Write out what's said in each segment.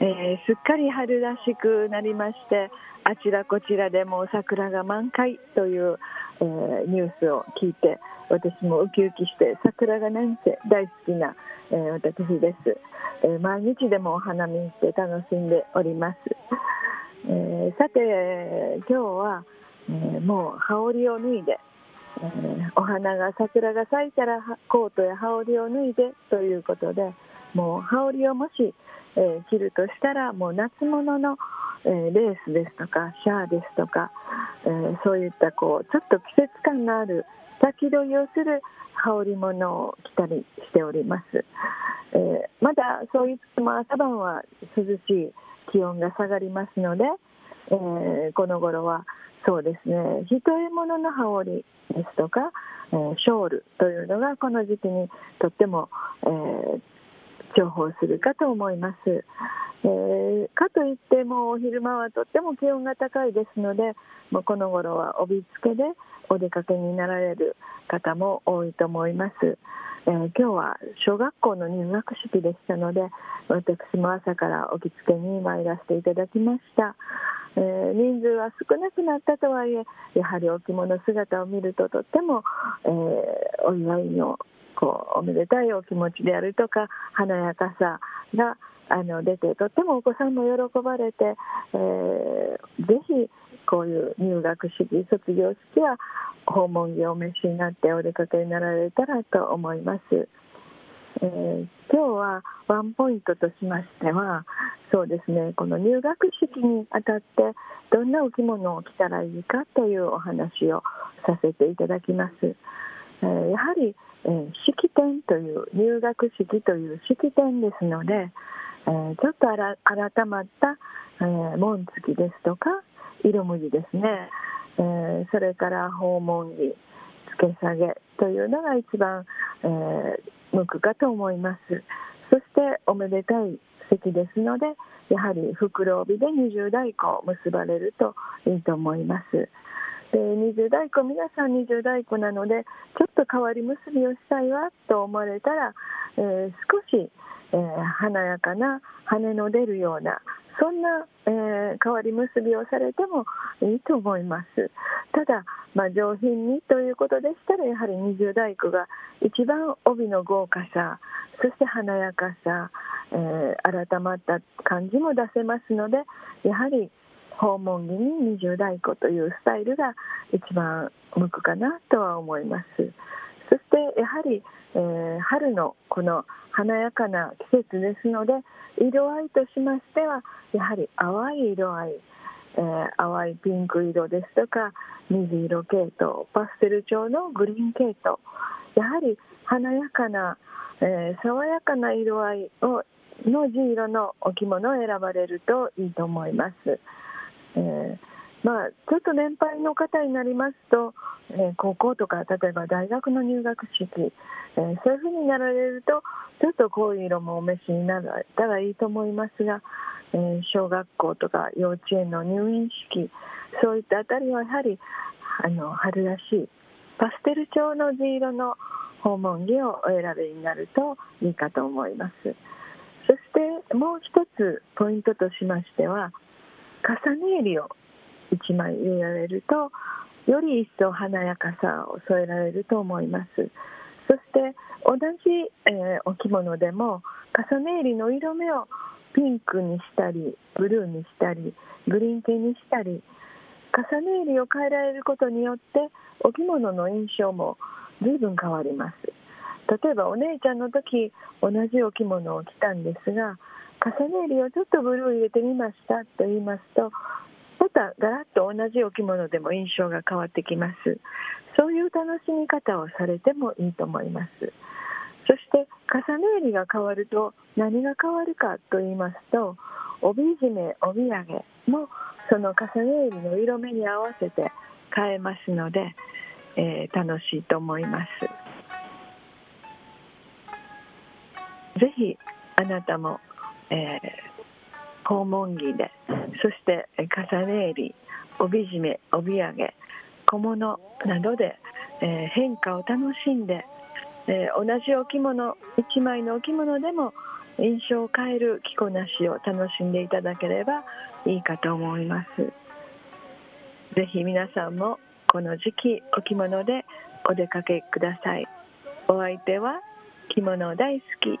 えー、すっかり春らしくなりましてあちらこちらでも桜が満開という、えー、ニュースを聞いて私もウキウキして桜がなんせ大好きな、えー、私です、え毎日でもお花見して楽しんでおります、えさて今日は、えもう羽織を脱いでえー、お花が桜が咲いたらコートや羽織を脱いでということでもう羽織をもし、えー、着るとしたらもう夏物の、えー、レースですとかシャーですとか、えそういったこうちょっと季節感のある先取りをする羽織物を着たりしております、えまだそういっても朝晩は涼しい気温が下がりますので、えこの頃はそうですね。一重物の羽織ですとか、えー、ショールというのがこの時期にとっても、えー、重宝するかと思います。えー、かといっても昼間はとっても気温が高いですのでもうこの頃は帯付けでお出かけになられる方も多いと思います。えー、今日は小学校の入学式でしたので私も朝からお着付けに参らせていただきました、えー、人数は少なくなったとはいえやはりお着物姿を見るととっても、えー、お祝いのこうおめでたいお気持ちであるとか華やかさがあの出てとってもお子さんも喜ばれて、えー、ぜひこういう入学式卒業式は訪問着をお召しになってお出かけになられたらと思います。えー、今日はワンポイントとしましてはそうですねこの入学式にあたってどんなお着物を着たらいいかというお話をさせていただきます。えー、やはり、えー、式典という入学式という式典ですので、えー、ちょっと改まった、えー、紋付きですとか色無地ですね、えー、それから訪問着付け下げというのが一番、えー、向くかと思います。そしておめでたい席ですのでやはり袋帯で二重太鼓を結ばれるといいと思います。で二重太鼓皆さん二重太鼓なのでちょっと変わり結びをしたいわと思われたら、えー、少し、えー、華やかな羽の出るようなそんな、えー、変わり結びをされてもいいと思います。ただ、まあ、上品にということでしたらやはり二重太鼓が一番帯の豪華さそして華やかさ、えー、改まった感じも出せますのでやはり訪問着に二重太鼓というスタイルが一番向くかなとは思います。そしてやはり、えー、春のこの華やかな季節ですので色合いとしましてはやはり淡い色合い、えー、淡いピンク色ですとか水色系統パステル調のグリーン系統やはり華やかな、えー、爽やかな色合いをの地色のお着物を選ばれるといいと思います。えーまあ、ちょっと年配の方になりますと、えー、高校とか例えば大学の入学式、えー、そういうふうになられるとちょっとこうい色もお召しになったらいいと思いますが、えー、小学校とか幼稚園の入園式そういったあたりはやはりあの春らしいパステル調の地色の訪問着をお選びになるといいかと思います。そしてもう一つポイントとしましては重ね襟を1枚入れられるとより一層華やかさを添えられると思います。そして同じ、えー、お着物でも重ね襟の色目をピンクにしたりブルーにしたりグリーン系にしたり重ね襟を変えられることによってお着物の印象も随分変わります。例えばお姉ちゃんの時同じお着物を着たんですが重ね襟をちょっとブルー入れてみましたと言いますとまたガラッと同じお着物でも印象が変わってきます。そういう楽しみ方をされてもいいと思います。そして重ね襟が変わると何が変わるかと言いますと帯締め帯揚げもその重ね入りの色目に合わせて変えますので、えー、楽しいと思います。ぜひあなたも、えー、訪問着でそして重ね襟帯締め帯揚げ小物などで、えー、変化を楽しんで、えー、同じお着物1枚のお着物でも印象を変える着こなしを楽しんでいただければいいかと思います。ぜひ皆さんもこの時期お着物でお出かけください。お相手は着物大好き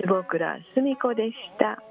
坪倉澄子でした。